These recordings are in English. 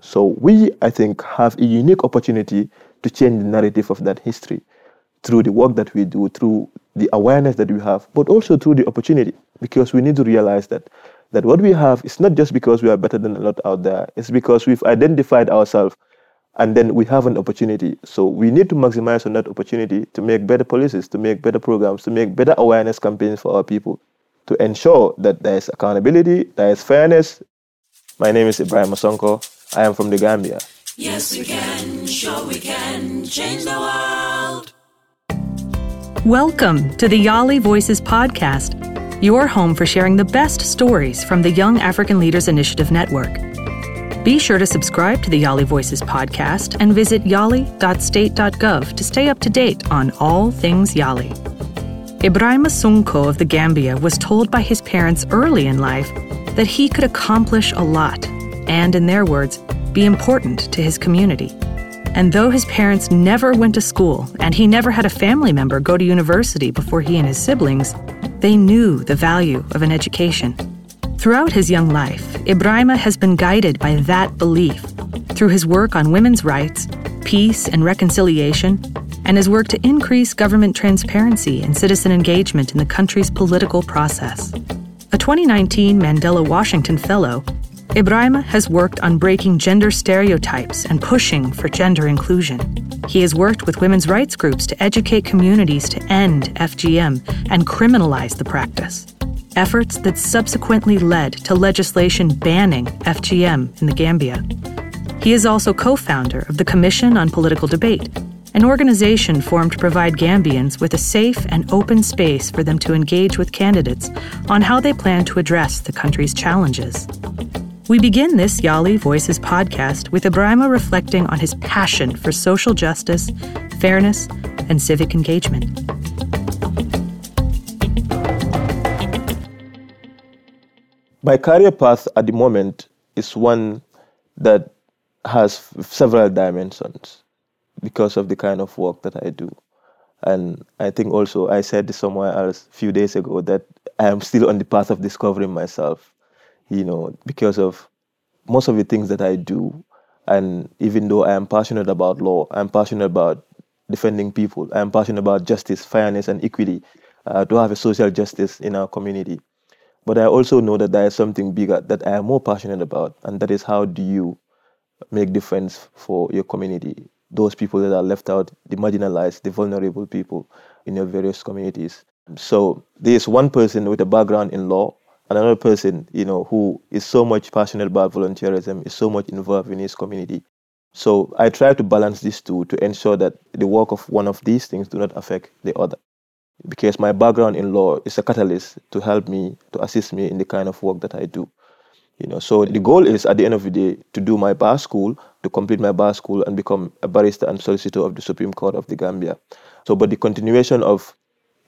So we, I think, have a unique opportunity to change the narrative of that history through the work that we do, through the awareness that we have, but also through the opportunity, because we need to realize that that what we have is not just because we are better than a lot out there, it's because we've identified ourselves and then we have an opportunity. So we need to maximize on that opportunity to make better policies, to make better programs, to make better awareness campaigns for our people, to ensure that there is accountability, there is fairness. My name is Ibrahim Masonko. I am from the Gambia. Yes, we can, sure we can change the world. Welcome to the Yali Voices podcast, your home for sharing the best stories from the Young African Leaders Initiative Network. Be sure to subscribe to the Yali Voices podcast and visit yali.state.gov to stay up to date on all things Yali. Ibrahim Sunko of the Gambia was told by his parents early in life that he could accomplish a lot and, in their words, be important to his community. And though his parents never went to school and he never had a family member go to university before he and his siblings, they knew the value of an education. Throughout his young life, Ibrahima has been guided by that belief through his work on women's rights, peace and reconciliation, and his work to increase government transparency and citizen engagement in the country's political process. A 2019 Mandela Washington Fellow, Ibrahima has worked on breaking gender stereotypes and pushing for gender inclusion. He has worked with women's rights groups to educate communities to end FGM and criminalize the practice. Efforts that subsequently led to legislation banning FGM in the Gambia. He is also co founder of the Commission on Political Debate, an organization formed to provide Gambians with a safe and open space for them to engage with candidates on how they plan to address the country's challenges. We begin this Yali Voices podcast with Ibrahima reflecting on his passion for social justice, fairness, and civic engagement. My career path at the moment is one that has several dimensions because of the kind of work that I do. And I think also I said somewhere else a few days ago that I am still on the path of discovering myself you know, because of most of the things that I do. And even though I am passionate about law, I'm passionate about defending people, I'm passionate about justice, fairness, and equity, uh, to have a social justice in our community. But I also know that there is something bigger that I am more passionate about, and that is how do you make difference for your community, those people that are left out, the marginalized, the vulnerable people in your various communities. So there is one person with a background in law another person, you know, who is so much passionate about volunteerism, is so much involved in his community. So I try to balance these two to ensure that the work of one of these things do not affect the other. Because my background in law is a catalyst to help me, to assist me in the kind of work that I do. You know, so the goal is at the end of the day to do my bar school, to complete my bar school and become a barrister and solicitor of the Supreme Court of the Gambia. So, but the continuation of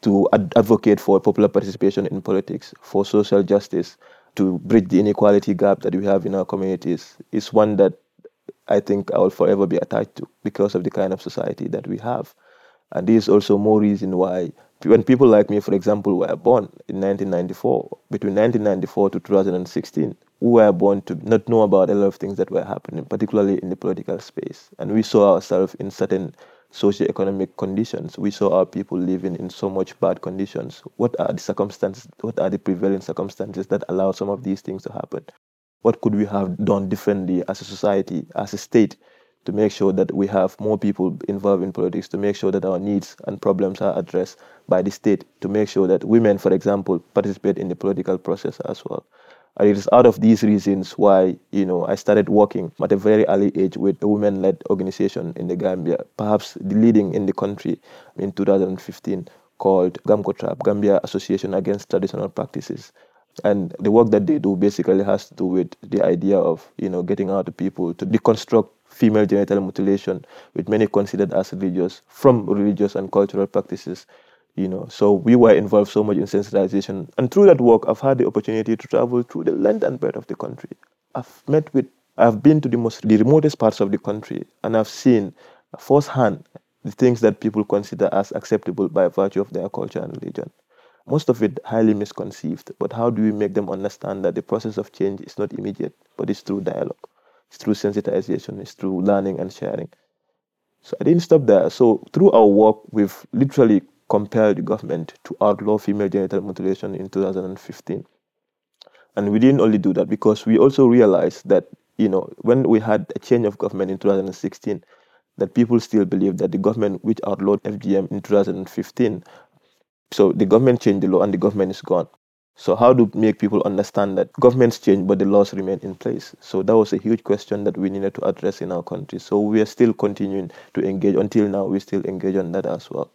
to ad- advocate for popular participation in politics, for social justice, to bridge the inequality gap that we have in our communities is one that I think I will forever be attached to because of the kind of society that we have. And this is also more reason why when people like me, for example, were born in 1994, between 1994 to 2016, we were born to not know about a lot of things that were happening, particularly in the political space. And we saw ourselves in certain socio-economic conditions. We saw our people living in so much bad conditions. What are the circumstances? What are the prevailing circumstances that allow some of these things to happen? What could we have done differently as a society, as a state, to make sure that we have more people involved in politics, to make sure that our needs and problems are addressed by the state, to make sure that women, for example, participate in the political process as well. And it is out of these reasons why, you know, I started working at a very early age with a women-led organization in the Gambia, perhaps the leading in the country in 2015 called GAMCOTRAP, Gambia Association Against Traditional Practices. And the work that they do basically has to do with the idea of, you know, getting out to people to deconstruct female genital mutilation, which many considered as religious, from religious and cultural practices you know so we were involved so much in sensitization and through that work i've had the opportunity to travel through the length and breadth of the country i've met with i've been to the most the remotest parts of the country and i've seen firsthand the things that people consider as acceptable by virtue of their culture and religion most of it highly misconceived but how do we make them understand that the process of change is not immediate but it's through dialogue it's through sensitization, it's through learning and sharing. So I didn't stop there. So through our work, we've literally compelled the government to outlaw female genital mutilation in 2015. And we didn't only do that because we also realized that, you know, when we had a change of government in 2016, that people still believe that the government which outlawed FGM in 2015, so the government changed the law and the government is gone. So how to make people understand that governments change but the laws remain in place? So that was a huge question that we needed to address in our country. So we are still continuing to engage. Until now, we still engage on that as well.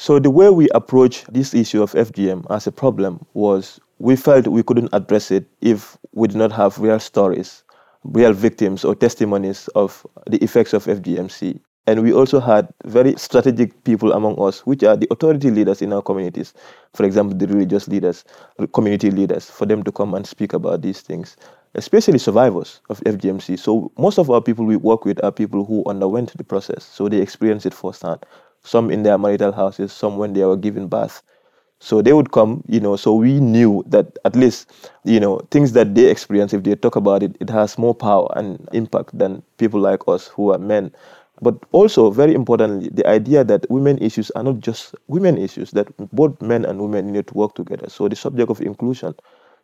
So the way we approach this issue of FGM as a problem was we felt we couldn't address it if we did not have real stories, real victims or testimonies of the effects of FGMC. And we also had very strategic people among us, which are the authority leaders in our communities. For example, the religious leaders, community leaders, for them to come and speak about these things, especially survivors of FGMC. So most of our people we work with are people who underwent the process, so they experience it firsthand some in their marital houses, some when they were giving birth. So they would come, you know, so we knew that at least, you know, things that they experience, if they talk about it, it has more power and impact than people like us who are men. But also, very importantly, the idea that women issues are not just women issues, that both men and women need to work together. So the subject of inclusion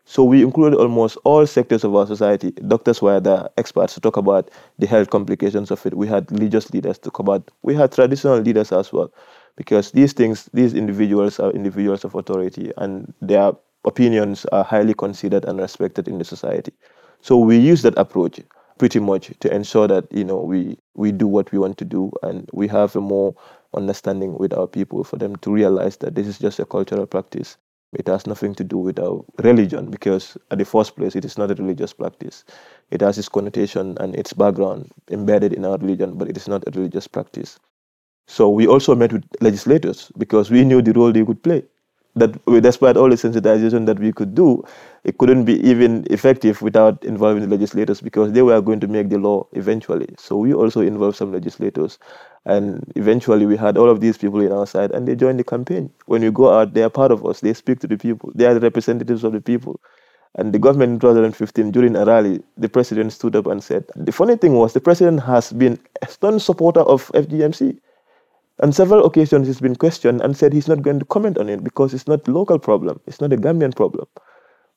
so we included almost all sectors of our society. Doctors were the experts to talk about the health complications of it. We had religious leaders to talk about. We had traditional leaders as well, because these things, these individuals are individuals of authority, and their opinions are highly considered and respected in the society. So we use that approach pretty much to ensure that you know we we do what we want to do, and we have a more understanding with our people for them to realize that this is just a cultural practice it has nothing to do with our religion because, at the first place, it is not a religious practice. It has its connotation and its background embedded in our religion, but it is not a religious practice. So we also met with legislators because we knew the role they could play that despite all the sensitization that we could do, it couldn't be even effective without involving the legislators because they were going to make the law eventually. So we also involved some legislators. And eventually we had all of these people in our side and they joined the campaign. When we go out, they are part of us. They speak to the people. They are the representatives of the people. And the government in 2015, during a rally, the president stood up and said, the funny thing was the president has been a stern supporter of FGMC. On several occasions, he's been questioned and said he's not going to comment on it because it's not a local problem, it's not a Gambian problem.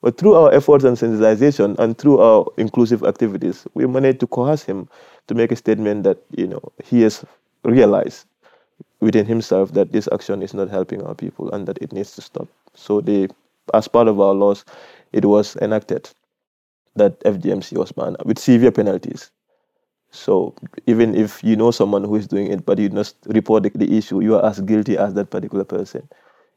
But through our efforts and sensitization and through our inclusive activities, we managed to coerce him to make a statement that you know he has realized within himself that this action is not helping our people and that it needs to stop. So they, as part of our laws, it was enacted that FGMC was banned with severe penalties. So even if you know someone who is doing it, but you just report the, the, issue, you are as guilty as that particular person.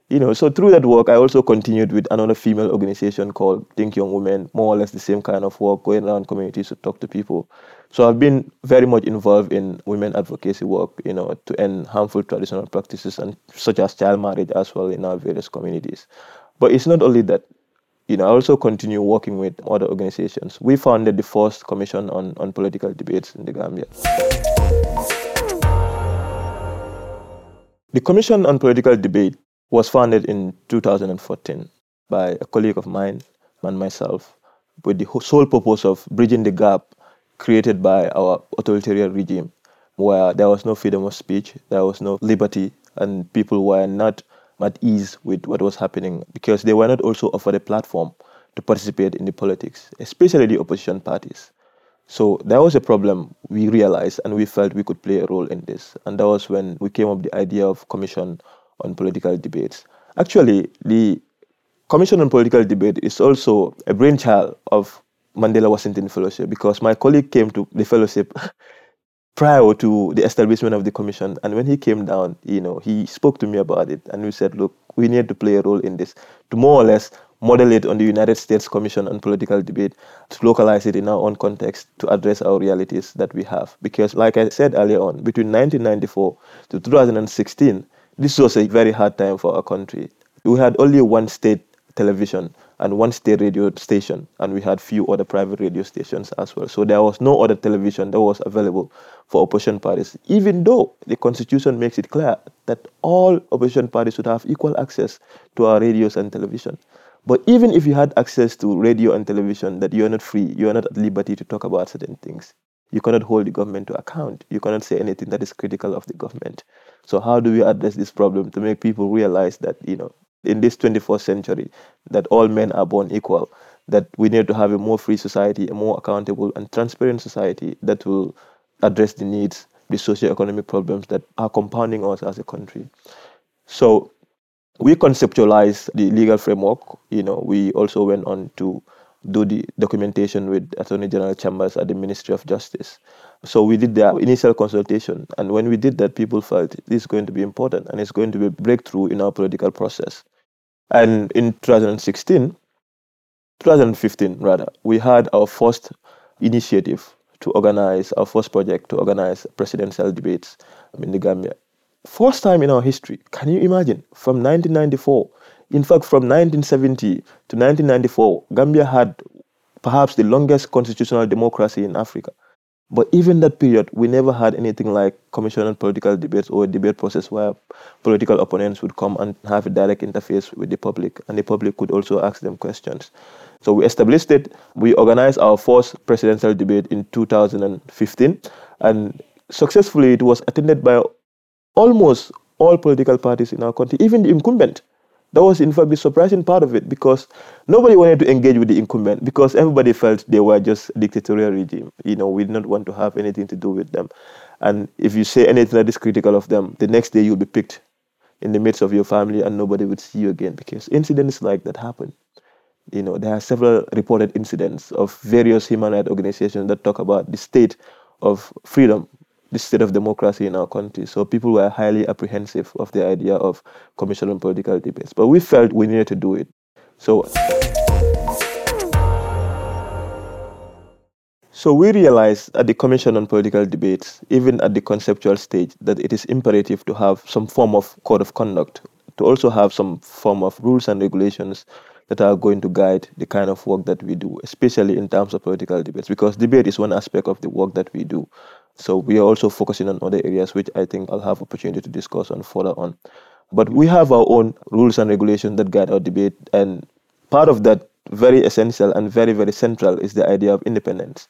You know, so through that work, I also continued with another female organization called Think Young Women, more or less the same kind of work, going around communities to talk to people. So I've been very much involved in women advocacy work, you know, to end harmful traditional practices and such as child marriage as well in our various communities. But it's not only that you know, I also continue working with other organizations. We founded the first commission on, on political debates in the Gambia. The Commission on Political Debate was founded in 2014 by a colleague of mine and myself with the sole purpose of bridging the gap created by our authoritarian regime, where there was no freedom of speech, there was no liberty, and people were not at ease with what was happening because they were not also offered a platform to participate in the politics, especially the opposition parties. So that was a problem we realized and we felt we could play a role in this. And that was when we came up with the idea of commission on political debates. Actually, the Commission on Political Debate is also a brainchild of Mandela Washington Fellowship because my colleague came to the fellowship prior to the establishment of the commission. And when he came down, you know, he spoke to me about it and we said, look, we need to play a role in this to more or less model it on the United States Commission on Political Debate, to localize it in our own context, to address our realities that we have. Because, like I said earlier on, between 1994 to 2016, this was a very hard time for our country. We had only one state television and one state radio station, and we had few other private radio stations as well. So there was no other television that was available for opposition parties, even though the constitution makes it clear that all opposition parties should have equal access to our radios and television. But even if you had access to radio and television, that you are not free, you are not at liberty to talk about certain things. You cannot hold the government to account. You cannot say anything that is critical of the government. So how do we address this problem to make people realize that, you know, in this 21st century, that all men are born equal, that we need to have a more free society, a more accountable and transparent society that will address the needs, the socio-economic problems that are compounding us as a country. So we conceptualized the legal framework. You know, we also went on to do the documentation with Attorney General Chambers at the Ministry of Justice. So we did the initial consultation, and when we did that, people felt this is going to be important and it's going to be a breakthrough in our political process. And in 2016, 2015 rather, we had our first initiative to organize our first project to organize presidential debates in the Gambia. First time in our history. Can you imagine? From 1994, in fact, from 1970 to 1994, Gambia had perhaps the longest constitutional democracy in Africa. But even that period, we never had anything like commission on political debates or a debate process where political opponents would come and have a direct interface with the public, and the public could also ask them questions. So we established it. We organized our first presidential debate in 2015, and successfully it was attended by almost all political parties in our country, even the incumbent. That was, in fact, the surprising part of it because nobody wanted to engage with the incumbent because everybody felt they were just a dictatorial regime. You know, we did not want to have anything to do with them. And if you say anything that is critical of them, the next day you'll be picked in the midst of your family and nobody would see you again because incidents like that happen. You know, there are several reported incidents of various human rights organizations that talk about the state of freedom the state of democracy in our country. So people were highly apprehensive of the idea of commission on political debates. But we felt we needed to do it. So So we realized at the Commission on Political Debates, even at the conceptual stage, that it is imperative to have some form of code of conduct, to also have some form of rules and regulations that are going to guide the kind of work that we do, especially in terms of political debates, because debate is one aspect of the work that we do. So we are also focusing on other areas, which I think I'll have opportunity to discuss on further on. But we have our own rules and regulations that guide our debate, and part of that very essential and very very central is the idea of independence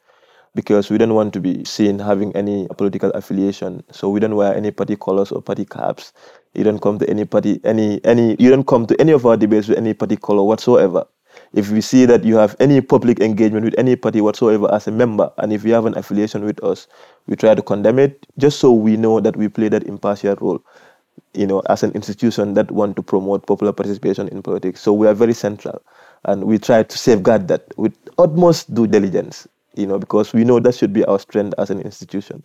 because we don't want to be seen having any political affiliation. So we don't wear any party colors or party caps. You don't come to any party any any you don't come to any of our debates with any party color whatsoever if we see that you have any public engagement with any party whatsoever as a member, and if you have an affiliation with us, we try to condemn it just so we know that we play that impartial role, you know, as an institution that want to promote popular participation in politics. So we are very central, and we try to safeguard that with utmost due diligence, you know, because we know that should be our strength as an institution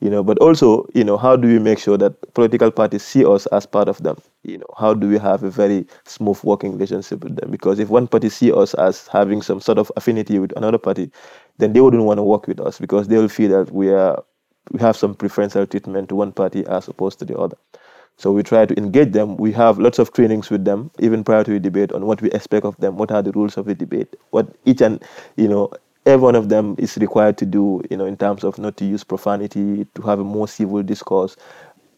you know. But also you know how do we make sure that political parties see us as part of them? You know how do we have a very smooth working relationship with them? Because if one party see us as having some sort of affinity with another party then they wouldn't want to work with us because they will feel that we are we have some preferential treatment to one party as opposed to the other. So we try to engage them. We have lots of trainings with them, even prior to the debate, on what we expect of them, what are the rules of the debate, what each and you know every one of them is required to do, you know, in terms of not to use profanity, to have a more civil discourse,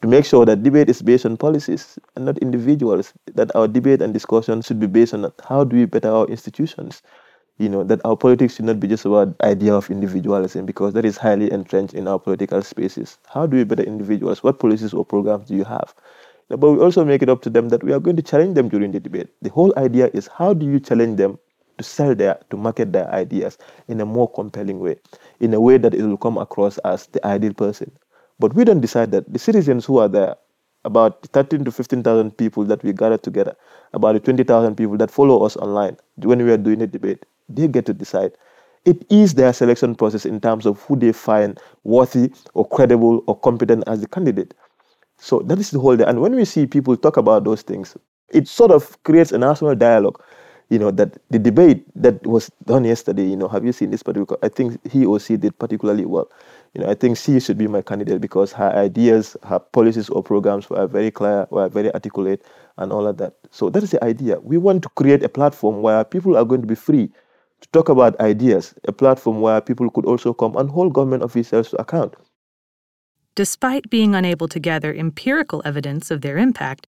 to make sure that debate is based on policies and not individuals, that our debate and discussion should be based on how do we better our institutions, you know, that our politics should not be just about idea of individualism because that is highly entrenched in our political spaces. How do we better individuals? What policies or programs do you have? But we also make it up to them that we are going to challenge them during the debate. The whole idea is how do you challenge them to sell their to market their ideas in a more compelling way in a way that it will come across as the ideal person. But we don't decide that. The citizens who are there about 13 to 15,000 people that we gather together about the 20,000 people that follow us online when we are doing a debate they get to decide. It is their selection process in terms of who they find worthy or credible or competent as the candidate. So that is the whole day and when we see people talk about those things it sort of creates a national dialogue you know, that the debate that was done yesterday, you know, have you seen this particular? I think he or she did particularly well. You know, I think she should be my candidate because her ideas, her policies or programs were very clear, were very articulate, and all of that. So that is the idea. We want to create a platform where people are going to be free to talk about ideas, a platform where people could also come and hold government officials to account. Despite being unable to gather empirical evidence of their impact,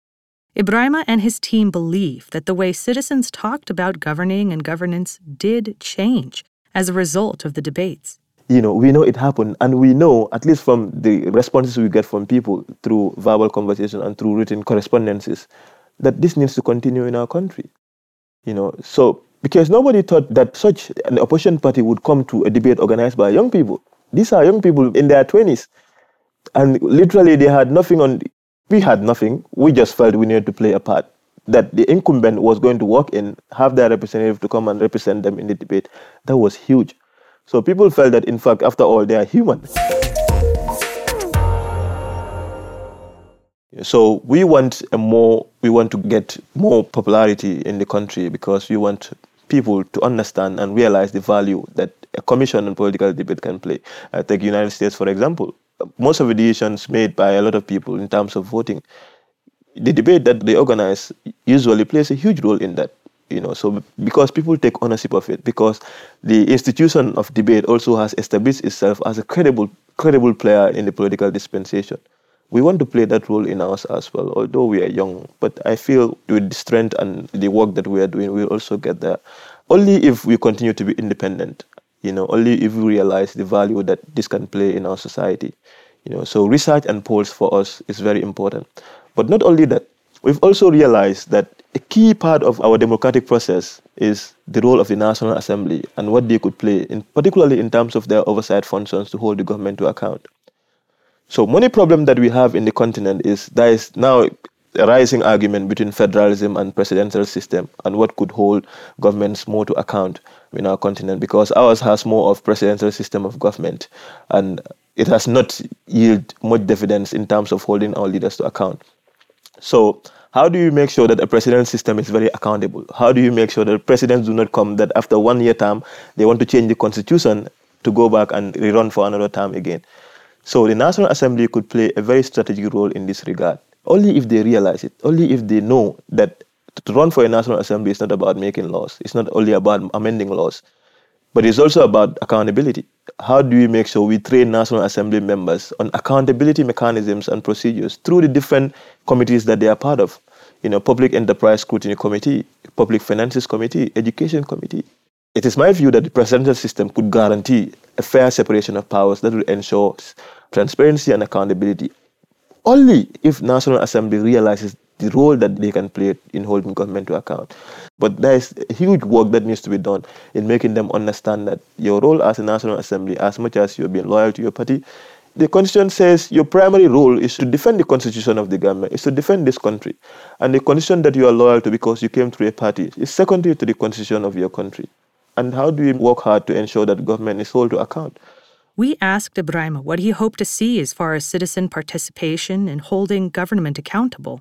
Ibrahima and his team believe that the way citizens talked about governing and governance did change as a result of the debates. You know, we know it happened, and we know, at least from the responses we get from people through verbal conversation and through written correspondences, that this needs to continue in our country. You know, so because nobody thought that such an opposition party would come to a debate organized by young people. These are young people in their 20s. And literally, they had nothing on we had nothing. We just felt we needed to play a part. That the incumbent was going to walk in, have their representative to come and represent them in the debate. That was huge. So people felt that, in fact, after all, they are human. So we want a more, we want to get more popularity in the country because we want people to understand and realize the value that a commission on political debate can play. I take United States for example most of the decisions made by a lot of people in terms of voting, the debate that they organize usually plays a huge role in that. You know, so because people take ownership of it, because the institution of debate also has established itself as a credible, credible player in the political dispensation. We want to play that role in ours as well, although we are young. But I feel with the strength and the work that we are doing, we'll also get there. Only if we continue to be independent you know, only if we realize the value that this can play in our society. You know, so research and polls for us is very important. But not only that, we've also realized that a key part of our democratic process is the role of the National Assembly and what they could play, in, particularly in terms of their oversight functions to hold the government to account. So, money problem that we have in the continent is there is now a rising argument between federalism and presidential system and what could hold governments more to account in our continent because ours has more of presidential system of government and it has not yielded much dividends in terms of holding our leaders to account. So how do you make sure that a presidential system is very accountable? How do you make sure that presidents do not come that after one year term they want to change the constitution to go back and rerun for another term again? So the National Assembly could play a very strategic role in this regard. Only if they realize it, only if they know that to run for a National Assembly is not about making laws. It's not only about amending laws, but it's also about accountability. How do we make sure we train National Assembly members on accountability mechanisms and procedures through the different committees that they are part of? You know, Public Enterprise Scrutiny Committee, Public Finances Committee, Education Committee. It is my view that the presidential system could guarantee a fair separation of powers that will ensure transparency and accountability only if National Assembly realizes the role that they can play in holding government to account. But there is huge work that needs to be done in making them understand that your role as a National Assembly, as much as you're being loyal to your party, the Constitution says your primary role is to defend the Constitution of the government, is to defend this country. And the Constitution that you are loyal to because you came through a party is secondary to the Constitution of your country. And how do you work hard to ensure that government is held to account? We asked Ibrahima what he hoped to see as far as citizen participation in holding government accountable.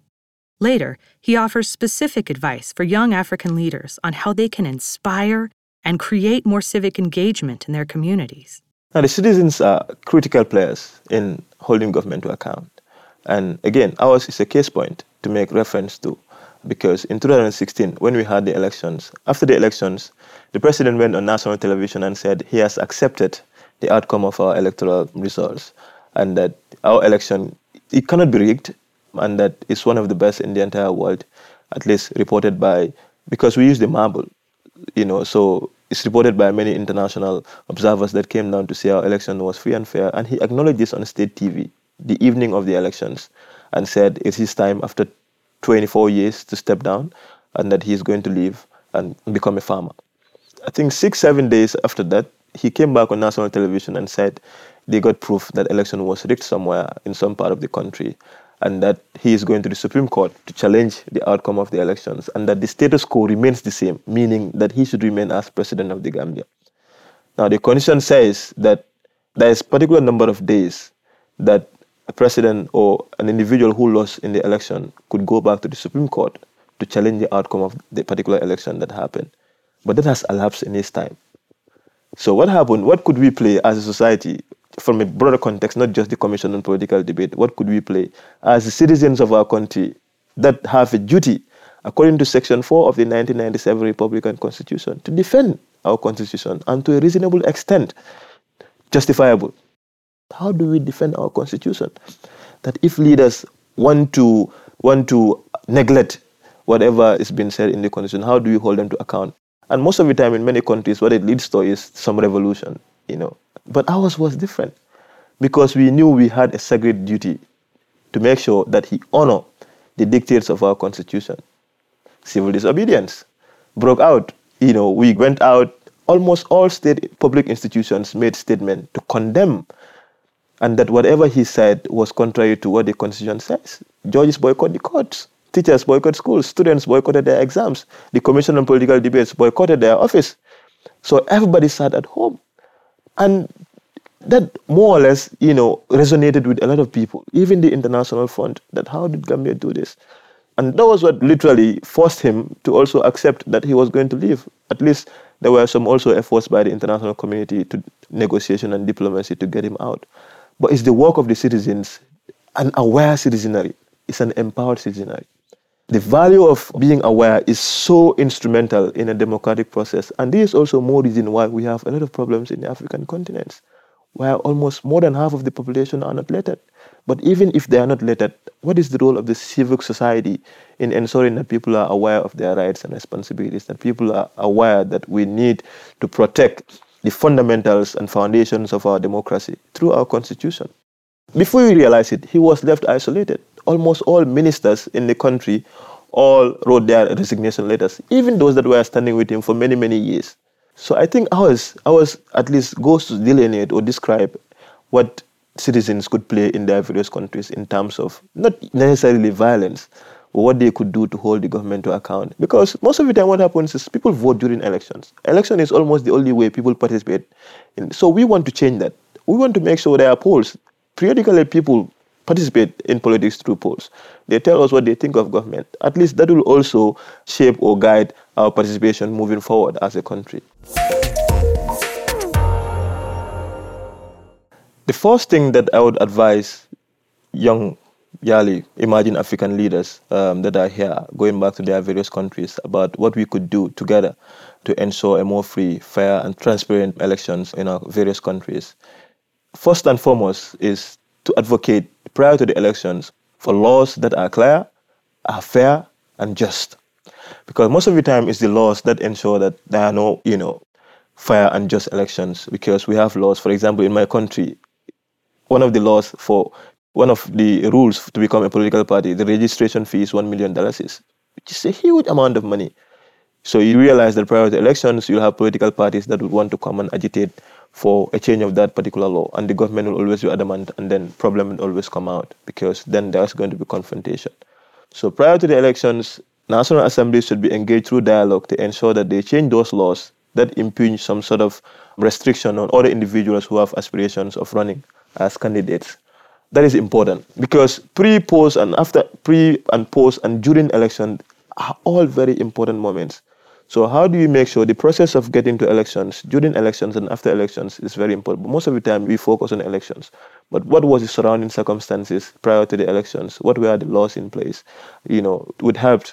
Later, he offers specific advice for young African leaders on how they can inspire and create more civic engagement in their communities. Now, the citizens are critical players in holding government to account. And again, ours is a case point to make reference to because in 2016, when we had the elections, after the elections, the president went on national television and said he has accepted the outcome of our electoral results, and that our election it cannot be rigged, and that it's one of the best in the entire world, at least reported by because we use the marble, you know, so it's reported by many international observers that came down to see our election was free and fair, and he acknowledged this on state TV the evening of the elections, and said it's his time after 24 years to step down, and that he's going to leave and become a farmer. I think six, seven days after that, he came back on national television and said they got proof that election was rigged somewhere in some part of the country and that he is going to the Supreme Court to challenge the outcome of the elections and that the status quo remains the same, meaning that he should remain as president of the Gambia. Now, the constitution says that there is a particular number of days that a president or an individual who lost in the election could go back to the Supreme Court to challenge the outcome of the particular election that happened. But that has elapsed in his time. So what happened? What could we play as a society from a broader context, not just the Commission on Political Debate? What could we play as citizens of our country that have a duty, according to Section 4 of the 1997 Republican Constitution, to defend our Constitution and to a reasonable extent justifiable? How do we defend our Constitution? That if leaders want to want to neglect whatever is being said in the constitution? How do we hold them to account? And most of the time in many countries, what it leads to is some revolution, you know. But ours was different because we knew we had a sacred duty to make sure that he honor the dictates of our constitution. Civil disobedience broke out. You know, we went out, almost all state public institutions made statement to condemn and that whatever he said was contrary to what the constitution says. Judges boycott the courts. Teachers boycott schools. Students boycotted their exams. The Commission on Political Debates boycotted their office. So everybody sat at home. And that more or less, you know, resonated with a lot of people, even the International Front, that how did Gambia do this? And that was what literally forced him to also accept that he was going to leave. At least there were some also efforts by the international community to negotiation and diplomacy to get him out. But it's the work of the citizens, an aware citizenry. It's an empowered citizenry. The value of being aware is so instrumental in a democratic process. And this is also more reason why we have a lot of problems in the African continents, where almost more than half of the population are not lettered. But even if they are not lettered, what is the role of the civic society in ensuring that people are aware of their rights and responsibilities, that people are aware that we need to protect the fundamentals and foundations of our democracy through our constitution? Before we realize it, he was left isolated almost all ministers in the country all wrote their resignation letters, even those that were standing with him for many, many years. So I think ours, ours at least goes to delineate or describe what citizens could play in their various countries in terms of not necessarily violence, but what they could do to hold the government to account. Because most of the time, what happens is people vote during elections. Election is almost the only way people participate. In. So we want to change that. We want to make sure there are polls. Periodically, people participate in politics through polls. They tell us what they think of government. At least that will also shape or guide our participation moving forward as a country. The first thing that I would advise young Yali, emerging African leaders um, that are here, going back to their various countries, about what we could do together to ensure a more free, fair, and transparent elections in our various countries. First and foremost is to advocate prior to the elections for laws that are clear, are fair, and just. Because most of the time it's the laws that ensure that there are no, you know, fair and just elections. Because we have laws, for example, in my country, one of the laws for one of the rules to become a political party, the registration fee is one million dollars, which is a huge amount of money. So you realize that prior to elections, you'll have political parties that would want to come and agitate for a change of that particular law, and the government will always be adamant, and then problem will always come out because then there's going to be confrontation. So prior to the elections, National Assemblies should be engaged through dialogue to ensure that they change those laws that impinge some sort of restriction on other individuals who have aspirations of running as candidates. That is important because pre, post, and after pre and post and during election are all very important moments so how do you make sure the process of getting to elections, during elections and after elections is very important. But most of the time we focus on elections. But what was the surrounding circumstances prior to the elections? What were the laws in place? You know, would help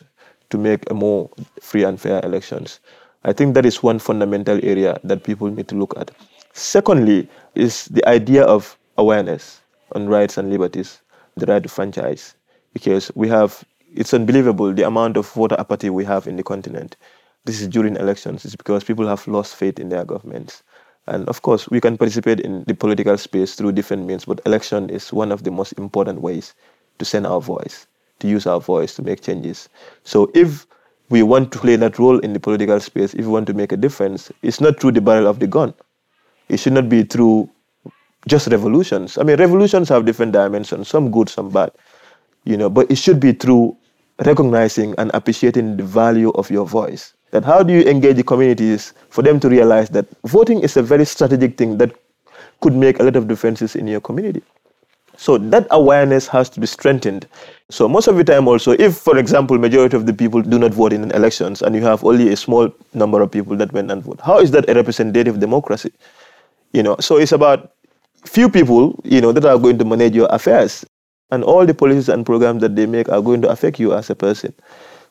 to make a more free and fair elections. I think that is one fundamental area that people need to look at. Secondly, is the idea of awareness on rights and liberties, the right to franchise. Because we have, it's unbelievable the amount of voter apathy we have in the continent this is during elections, it's because people have lost faith in their governments. And of course, we can participate in the political space through different means, but election is one of the most important ways to send our voice, to use our voice to make changes. So if we want to play that role in the political space, if we want to make a difference, it's not through the barrel of the gun. It should not be through just revolutions. I mean, revolutions have different dimensions, some good, some bad, you know, but it should be through recognizing and appreciating the value of your voice that how do you engage the communities for them to realize that voting is a very strategic thing that could make a lot of differences in your community. So that awareness has to be strengthened. So most of the time also, if for example, majority of the people do not vote in elections and you have only a small number of people that went and vote, how is that a representative democracy? You know, so it's about few people, you know, that are going to manage your affairs. And all the policies and programs that they make are going to affect you as a person.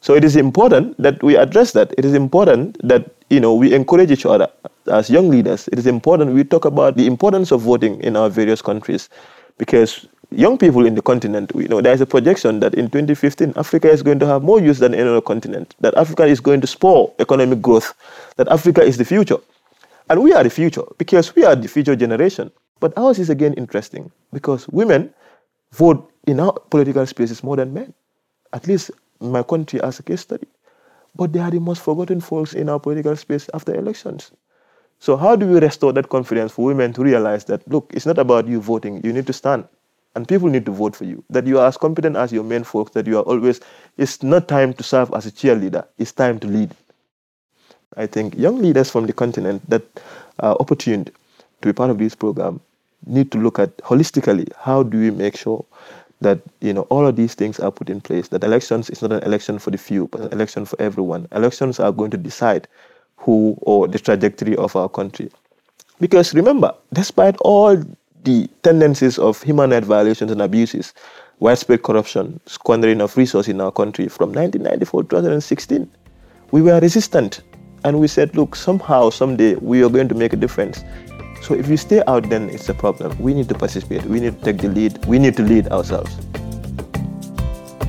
So it is important that we address that. It is important that you know we encourage each other as young leaders. It is important we talk about the importance of voting in our various countries, because young people in the continent, you know, there's a projection that in 2015, Africa is going to have more use than any other continent, that Africa is going to spur economic growth, that Africa is the future. And we are the future because we are the future generation. But ours is again interesting because women vote in our political spaces more than men, at least my country as a case study. But they are the most forgotten folks in our political space after elections. So, how do we restore that confidence for women to realize that, look, it's not about you voting, you need to stand and people need to vote for you. That you are as competent as your men folks, that you are always, it's not time to serve as a cheerleader, it's time to lead. I think young leaders from the continent that are opportune to be part of this program need to look at holistically how do we make sure that you know all of these things are put in place that elections is not an election for the few but an election for everyone elections are going to decide who or the trajectory of our country because remember despite all the tendencies of human rights violations and abuses, widespread corruption, squandering of resources in our country from 1994 to 2016. We were resistant and we said, look, somehow, someday, we are going to make a difference. So if you stay out, then it's a problem. We need to participate. We need to take the lead. We need to lead ourselves.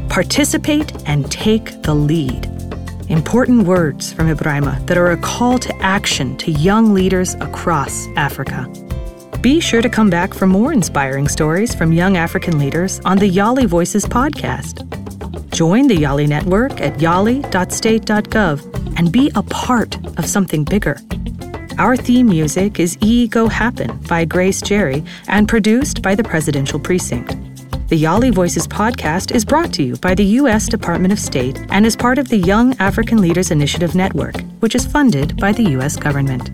Participate and take the lead. Important words from Ibrahima that are a call to action to young leaders across Africa. Be sure to come back for more inspiring stories from young African leaders on the Yali Voices podcast. Join the Yali Network at yali.state.gov and be a part of something bigger. Our theme music is E Go Happen by Grace Jerry and produced by the Presidential Precinct. The Yali Voices podcast is brought to you by the U.S. Department of State and is part of the Young African Leaders Initiative Network, which is funded by the U.S. government.